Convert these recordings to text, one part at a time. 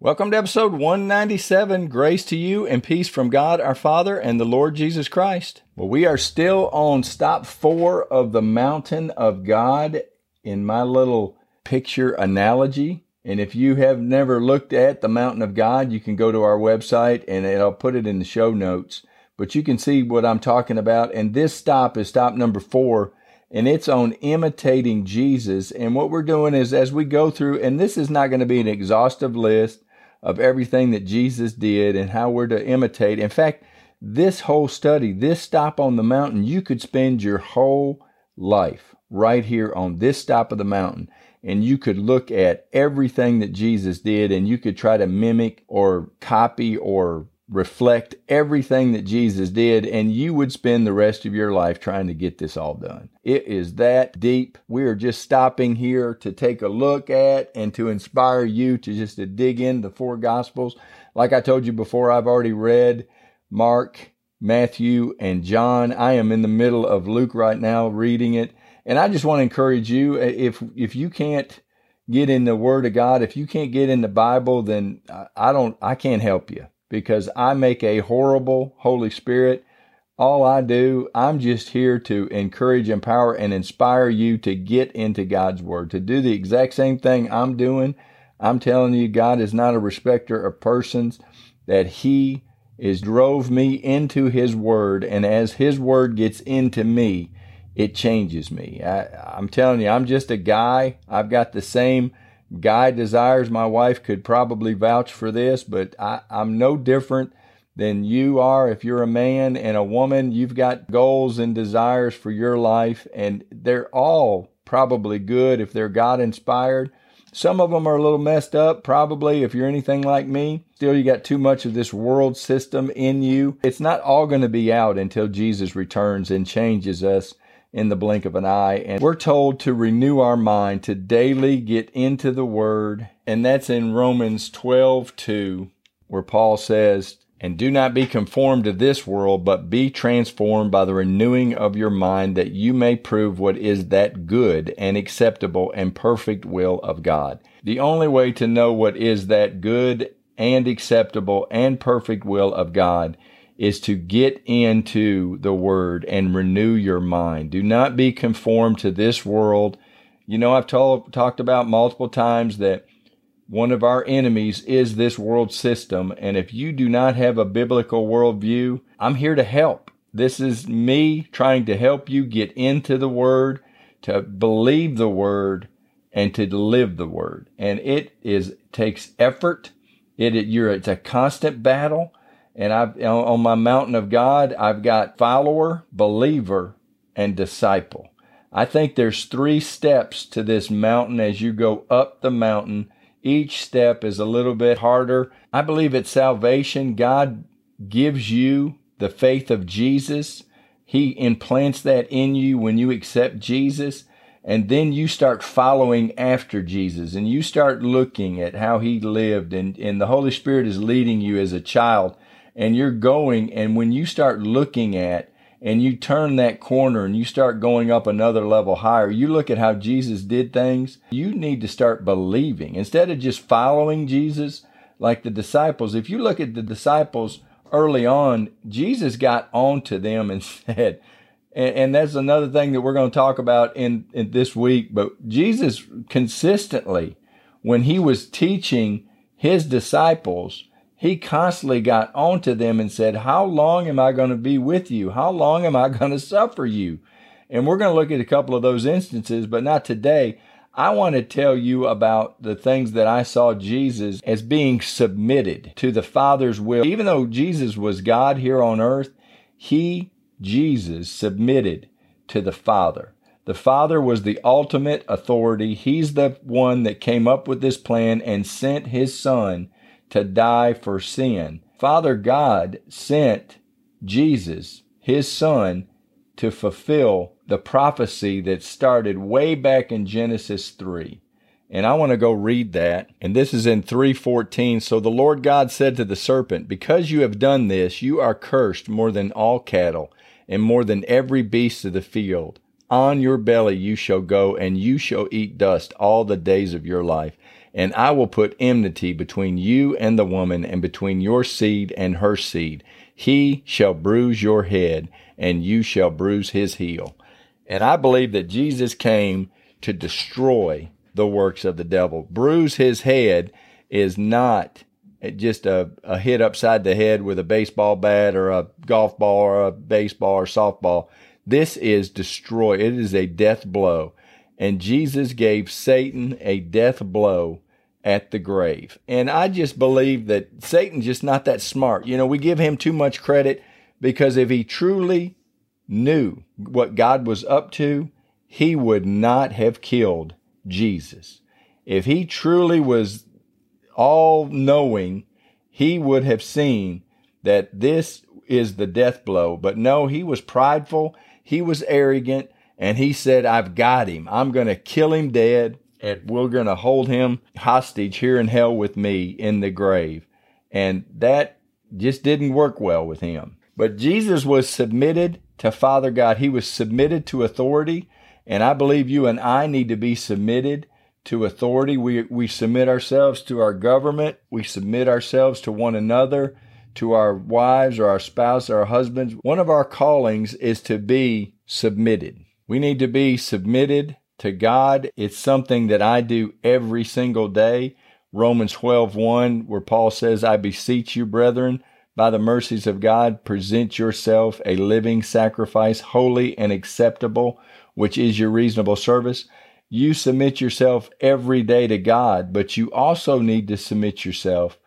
Welcome to episode 197. Grace to you and peace from God our Father and the Lord Jesus Christ. Well, we are still on stop four of the mountain of God in my little picture analogy. And if you have never looked at the mountain of God, you can go to our website and I'll put it in the show notes. But you can see what I'm talking about. And this stop is stop number four, and it's on imitating Jesus. And what we're doing is as we go through, and this is not going to be an exhaustive list of everything that Jesus did and how we're to imitate. In fact, this whole study, this stop on the mountain, you could spend your whole life right here on this stop of the mountain and you could look at everything that Jesus did and you could try to mimic or copy or reflect everything that Jesus did, and you would spend the rest of your life trying to get this all done. It is that deep. We are just stopping here to take a look at and to inspire you to just to dig in the four gospels. Like I told you before, I've already read Mark, Matthew, and John. I am in the middle of Luke right now reading it. And I just want to encourage you uh, if if you can't get in the word of God, if you can't get in the Bible, then I don't I can't help you because I make a horrible Holy Spirit. All I do, I'm just here to encourage, empower, and inspire you to get into God's Word, to do the exact same thing I'm doing. I'm telling you, God is not a respecter of persons, that He is drove me into His Word, and as His Word gets into me, it changes me. I, I'm telling you, I'm just a guy. I've got the same guy desires. My wife could probably vouch for this, but I, I'm no different than you are. If you're a man and a woman, you've got goals and desires for your life, and they're all probably good if they're God inspired. Some of them are a little messed up, probably, if you're anything like me. Still, you got too much of this world system in you. It's not all going to be out until Jesus returns and changes us in the blink of an eye. And we're told to renew our mind, to daily get into the Word. And that's in Romans 12 2, where Paul says, And do not be conformed to this world, but be transformed by the renewing of your mind, that you may prove what is that good and acceptable and perfect will of God. The only way to know what is that good and acceptable and perfect will of God is to get into the word and renew your mind. Do not be conformed to this world. You know, I've told, talked about multiple times that one of our enemies is this world system. And if you do not have a biblical worldview, I'm here to help. This is me trying to help you get into the word, to believe the word, and to live the word. And it is takes effort. It, it you're it's a constant battle and I've on my mountain of God, I've got follower, believer, and disciple. I think there's three steps to this mountain as you go up the mountain. Each step is a little bit harder. I believe it's salvation. God gives you the faith of Jesus. He implants that in you when you accept Jesus. And then you start following after Jesus and you start looking at how he lived and, and the Holy Spirit is leading you as a child and you're going and when you start looking at and you turn that corner and you start going up another level higher, you look at how Jesus did things, you need to start believing. Instead of just following Jesus like the disciples, if you look at the disciples early on, Jesus got on to them and said, and, and that's another thing that we're going to talk about in, in this week, but Jesus consistently, when he was teaching his disciples, he constantly got onto them and said, How long am I going to be with you? How long am I going to suffer you? And we're going to look at a couple of those instances, but not today. I want to tell you about the things that I saw Jesus as being submitted to the Father's will. Even though Jesus was God here on earth, he, Jesus, submitted to the Father. The Father was the ultimate authority. He's the one that came up with this plan and sent his Son to die for sin. Father God sent Jesus, his son, to fulfill the prophecy that started way back in Genesis 3. And I want to go read that. And this is in 314. So the Lord God said to the serpent, Because you have done this, you are cursed more than all cattle and more than every beast of the field. On your belly you shall go, and you shall eat dust all the days of your life. And I will put enmity between you and the woman, and between your seed and her seed. He shall bruise your head, and you shall bruise his heel. And I believe that Jesus came to destroy the works of the devil. Bruise his head is not just a, a hit upside the head with a baseball bat or a golf ball or a baseball or softball. This is destroy. It is a death blow. And Jesus gave Satan a death blow at the grave. And I just believe that Satan's just not that smart. You know, we give him too much credit because if he truly knew what God was up to, he would not have killed Jesus. If he truly was all knowing, he would have seen that this is the death blow. But no, he was prideful, he was arrogant, and he said, I've got him. I'm going to kill him dead, and we're going to hold him hostage here in hell with me in the grave. And that just didn't work well with him. But Jesus was submitted to Father God, he was submitted to authority. And I believe you and I need to be submitted to authority. We, we submit ourselves to our government. We submit ourselves to one another, to our wives or our spouse or our husbands. One of our callings is to be submitted. We need to be submitted to God. It's something that I do every single day. Romans 12, 1, where Paul says, I beseech you, brethren, by the mercies of God, present yourself a living sacrifice, holy and acceptable which is your reasonable service. You submit yourself every day to God, but you also need to submit yourself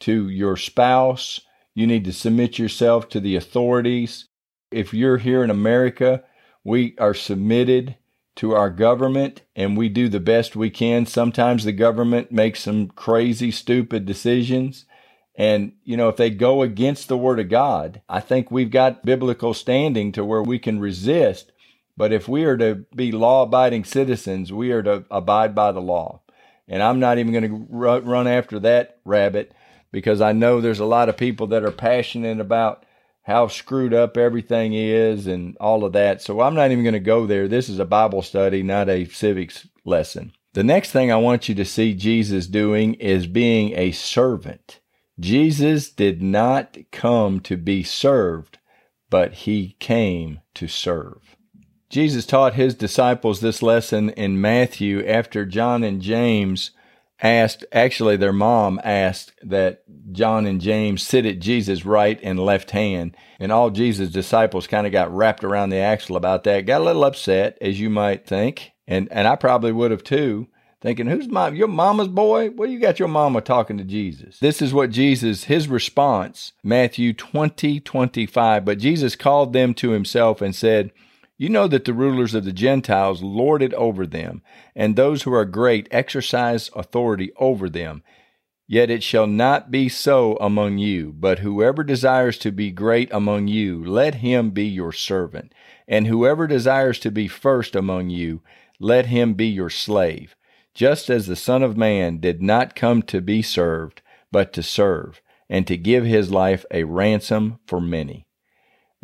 to your spouse. You need to submit yourself to the authorities. If you're here in America, we are submitted to our government and we do the best we can. Sometimes the government makes some crazy, stupid decisions. And, you know, if they go against the word of God, I think we've got biblical standing to where we can resist but if we are to be law abiding citizens, we are to abide by the law. And I'm not even going to run after that rabbit because I know there's a lot of people that are passionate about how screwed up everything is and all of that. So I'm not even going to go there. This is a Bible study, not a civics lesson. The next thing I want you to see Jesus doing is being a servant. Jesus did not come to be served, but he came to serve. Jesus taught his disciples this lesson in Matthew after John and James asked, actually, their mom asked that John and James sit at Jesus' right and left hand. And all Jesus' disciples kind of got wrapped around the axle about that, got a little upset, as you might think. And, and I probably would have too, thinking, who's my, your mama's boy? What you got your mama talking to Jesus? This is what Jesus, his response, Matthew 20, 25. But Jesus called them to himself and said, you know that the rulers of the Gentiles lord it over them, and those who are great exercise authority over them. Yet it shall not be so among you, but whoever desires to be great among you, let him be your servant. And whoever desires to be first among you, let him be your slave, just as the Son of Man did not come to be served, but to serve, and to give his life a ransom for many.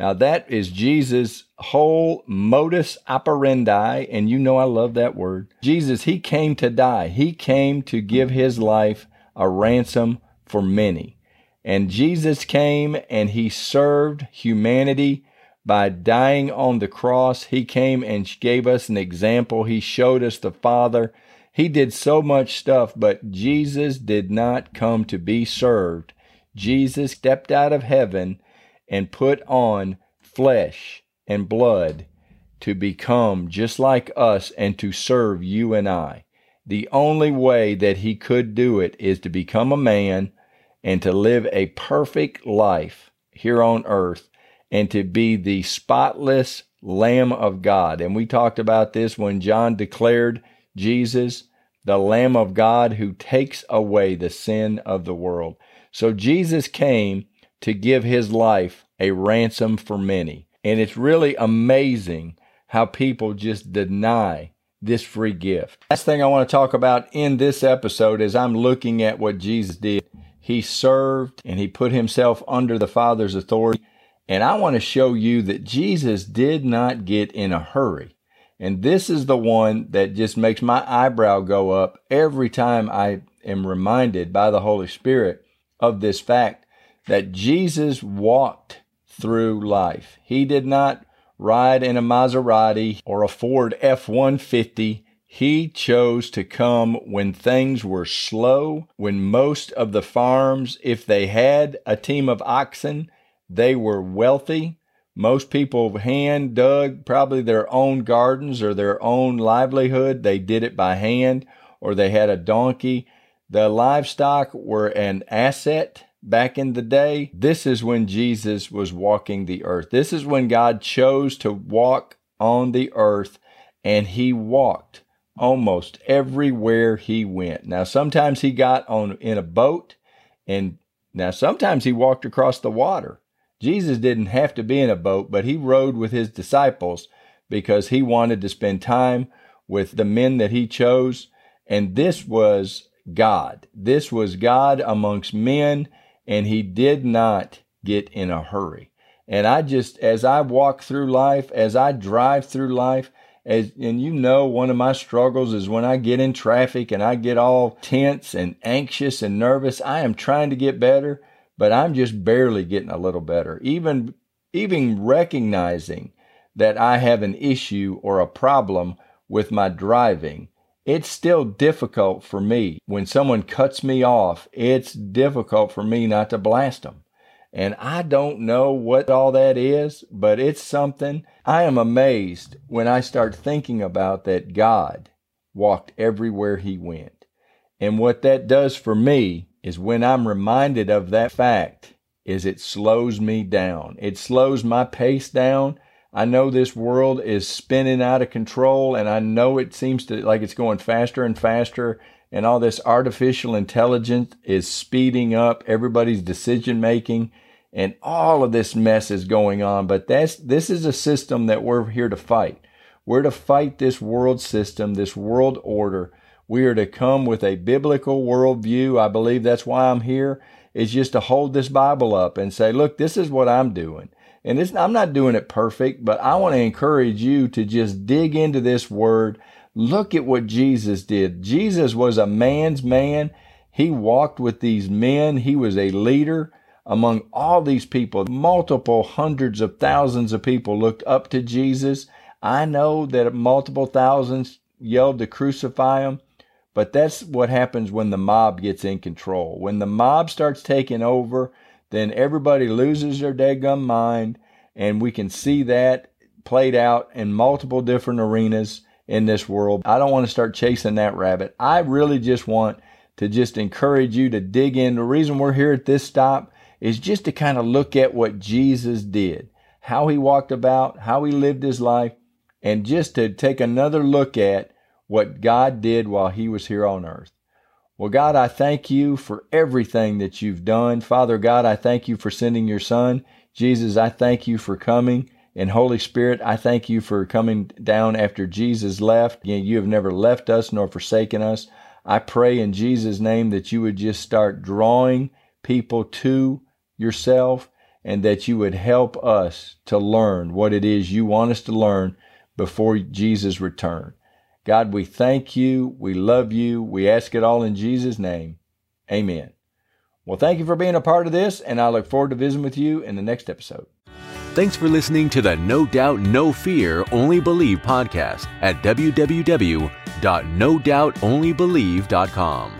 Now, that is Jesus' whole modus operandi, and you know I love that word. Jesus, he came to die, he came to give his life a ransom for many. And Jesus came and he served humanity by dying on the cross. He came and gave us an example. He showed us the Father. He did so much stuff, but Jesus did not come to be served. Jesus stepped out of heaven and put on flesh and blood to become just like us and to serve you and I. The only way that he could do it is to become a man and to live a perfect life here on earth and to be the spotless Lamb of God. And we talked about this when John declared Jesus the Lamb of God who takes away the sin of the world. So Jesus came to give his life a ransom for many. And it's really amazing how people just deny this free gift. Last thing I want to talk about in this episode is I'm looking at what Jesus did. He served and he put himself under the Father's authority. And I want to show you that Jesus did not get in a hurry. And this is the one that just makes my eyebrow go up every time I am reminded by the Holy Spirit of this fact that Jesus walked through life. He did not ride in a Maserati or a Ford F 150. He chose to come when things were slow, when most of the farms, if they had a team of oxen, they were wealthy. Most people hand dug probably their own gardens or their own livelihood. They did it by hand or they had a donkey. The livestock were an asset back in the day, this is when Jesus was walking the earth. This is when God chose to walk on the earth, and he walked almost everywhere he went. Now, sometimes he got on in a boat, and now sometimes he walked across the water. Jesus didn't have to be in a boat, but he rode with his disciples because he wanted to spend time with the men that he chose. And this was God. This was God amongst men and he did not get in a hurry. And I just, as I walk through life, as I drive through life, as, and you know, one of my struggles is when I get in traffic and I get all tense and anxious and nervous. I am trying to get better, but I'm just barely getting a little better. Even, even recognizing that I have an issue or a problem with my driving it's still difficult for me. When someone cuts me off, it's difficult for me not to blast them. And I don't know what all that is, but it's something. I am amazed when I start thinking about that God walked everywhere he went. And what that does for me is when I'm reminded of that fact is it slows me down. It slows my pace down I know this world is spinning out of control and I know it seems to like it's going faster and faster and all this artificial intelligence is speeding up everybody's decision making and all of this mess is going on but that's this is a system that we're here to fight. We're to fight this world system, this world order. We are to come with a biblical worldview. I believe that's why I'm here, is just to hold this Bible up and say, look, this is what I'm doing. And it's, I'm not doing it perfect, but I want to encourage you to just dig into this word. Look at what Jesus did. Jesus was a man's man. He walked with these men. He was a leader among all these people. Multiple hundreds of thousands of people looked up to Jesus. I know that multiple thousands yelled to crucify him, but that's what happens when the mob gets in control. When the mob starts taking over, then everybody loses their gum mind. And we can see that played out in multiple different arenas in this world. I don't want to start chasing that rabbit. I really just want to just encourage you to dig in. The reason we're here at this stop is just to kind of look at what Jesus did, how he walked about, how he lived his life, and just to take another look at what God did while he was here on earth. Well, God, I thank you for everything that you've done. Father God, I thank you for sending your son. Jesus, I thank you for coming. And Holy Spirit, I thank you for coming down after Jesus left. You have never left us nor forsaken us. I pray in Jesus' name that you would just start drawing people to yourself and that you would help us to learn what it is you want us to learn before Jesus' return. God, we thank you. We love you. We ask it all in Jesus' name. Amen. Well, thank you for being a part of this, and I look forward to visiting with you in the next episode. Thanks for listening to the No Doubt, No Fear, Only Believe podcast at www.nodoubtonlybelieve.com.